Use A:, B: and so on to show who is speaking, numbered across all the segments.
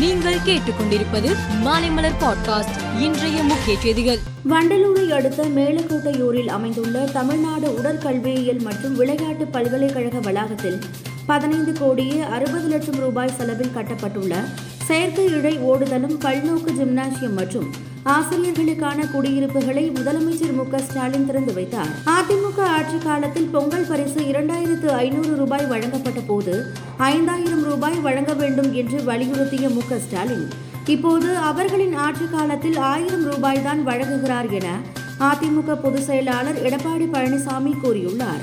A: நீங்கள் கேட்டுக்கொண்டிருப்பது மாலைமலர் பாட்காஸ்ட் இன்றைய முக்கிய செய்திகள்.
B: வண்டலூரை அடுத்த மேலக்கோட்டையூரில் அமைந்துள்ள தமிழ்நாடு உடற்கல்வியியல் மற்றும் விளையாட்டு பல்கலைக்கழக வளாகத்தில் பதினைந்து கோடியே அறுபது லட்சம் ரூபாய் செலவில் கட்டப்பட்டுள்ள செயற்கை இழை ஓடுதலும் பல்நோக்கு ஜிம்னாசியம் மற்றும் ஆசிரியர்களுக்கான குடியிருப்புகளை முதலமைச்சர் மு ஸ்டாலின் திறந்து வைத்தார். அதிமுக ஆட்சி காலத்தில் பொங்கல் பரிசு இரண்டாயிரத்து ஐநூறு ரூபாய் வழங்கப்பட்ட போது ஐந்தாயிரம் ரூபாய் வழங்க வேண்டும் என்று வலியுறுத்திய மு ஸ்டாலின். இப்போது அவர்களின் ஆட்சி காலத்தில் ஆயிரம் ரூபாய் தான் வழங்குகிறார் என அதிமுக பொதுச் செயலாளர் எடப்பாடி பழனிசாமி கூறியுள்ளார்.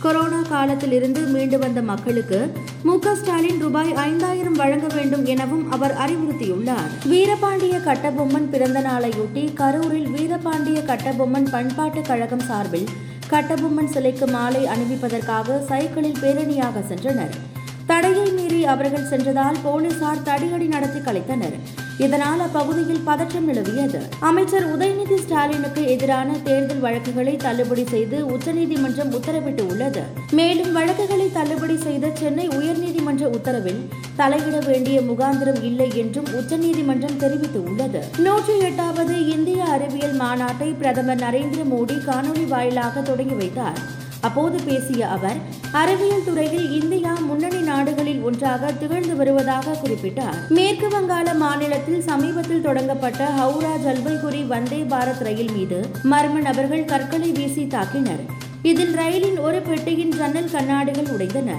B: கொரோனா காலத்தில் இருந்து மீண்டு வந்த மக்களுக்கு மு ஸ்டாலின் ரூபாய் ஐந்தாயிரம் வழங்க வேண்டும் எனவும் அவர் அறிவுறுத்தியுள்ளார். வீரபாண்டிய கட்டபொம்மன் பிறந்த நாளையொட்டி கரூரில் வீரபாண்டிய கட்டபொம்மன் பண்பாட்டுக் கழகம் சார்பில் கட்டபொம்மன் சிலைக்கு மாலை அணிவிப்பதற்காக சைக்கிளில் பேரணியாக சென்றனர். தடையை மீறி அவர்கள் சென்றதால் போலீசார் தடியடி நடத்தி கலைத்தனர். இதனால் அப்பகுதியில் பதற்றம் நிலவியது. அமைச்சர் உதயநிதி ஸ்டாலினுக்கு எதிரான தேர்தல் வழக்குகளை தள்ளுபடி செய்து உச்சநீதிமன்றம் உத்தரவிட்டு உள்ளது மேலும் வழக்குகளை தள்ளுபடி செய்த சென்னை உயர்நீதிமன்ற உத்தரவில் தலையிட வேண்டிய முகாந்திரம் இல்லை என்றும் உச்சநீதிமன்றம் தெரிவித்துள்ளது. நூற்றி எட்டாவது இந்திய அறிவியல் மாநாட்டை பிரதமர் நரேந்திர மோடி காணொலி வாயிலாக தொடங்கி வைத்தார். அப்போது பேசிய அவர் அறிவியல் துறையில் இந்தியா முன்னணி நாடுகளில் ஒன்றாக திகழ்ந்து வருவதாக குறிப்பிட்டார். மேற்கு வங்காள மாநிலத்தில் சமீபத்தில் தொடங்கப்பட்ட ஹவுரா ஜல்பைகுரி வந்தே பாரத் ரயில் மீது மர்ம நபர்கள் கற்களை வீசி தாக்கினர். இதில் ரயிலின் ஒரு பெட்டியின் ஜன்னல் கண்ணாடிகள் உடைந்தன.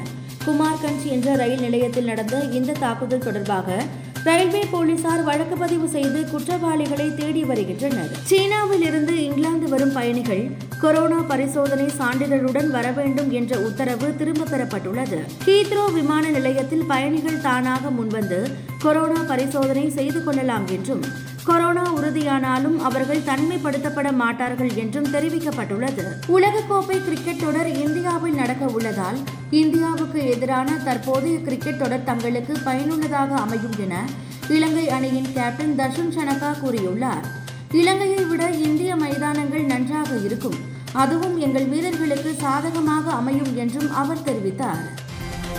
B: குமார்கஞ்ச் என்ற ரயில் நிலையத்தில் நடந்த இந்த தாக்குதல் தொடர்பாக ரயில்வே போலீசார் வழக்கு பதிவு செய்து குற்றவாளிகளை தேடி வருகின்றனர். சீனாவில் இருந்து இங்கிலாந்து வரும் பயணிகள் கொரோனா பரிசோதனை சான்றிதழுடன் வர வேண்டும் என்ற உத்தரவு திரும்ப பெறப்பட்டுள்ளது. ஹீத்ரோ விமான நிலையத்தில் பயணிகள் தானாக முன்வந்து கொரோனா பரிசோதனை செய்து கொள்ளலாம் என்றும் கொரோனா உறுதியானாலும் அவர்கள் தனிமைப்படுத்தப்பட மாட்டார்கள் என்றும் தெரிவிக்கப்பட்டுள்ளது. உலகக்கோப்பை கிரிக்கெட் தொடர் இந்தியாவில் நடக்க உள்ளதால் இந்தியாவுக்கு எதிரான தற்போதைய கிரிக்கெட் தொடர் தங்களுக்கு பயனுள்ளதாக அமையும் என இலங்கை அணியின் கேப்டன் தர்ஷன் சனகா கூறியுள்ளார். இலங்கையை விட இந்திய மைதானங்கள் நன்றாக இருக்கும். அதுவும் எங்கள் வீரர்களுக்கு சாதகமாக அமையும் என்றும் அவர் தெரிவித்தார்.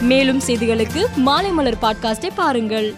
A: மேலும் செய்திகளுக்கு மாலைமலர் பாட்காஸ்டை பாருங்கள்.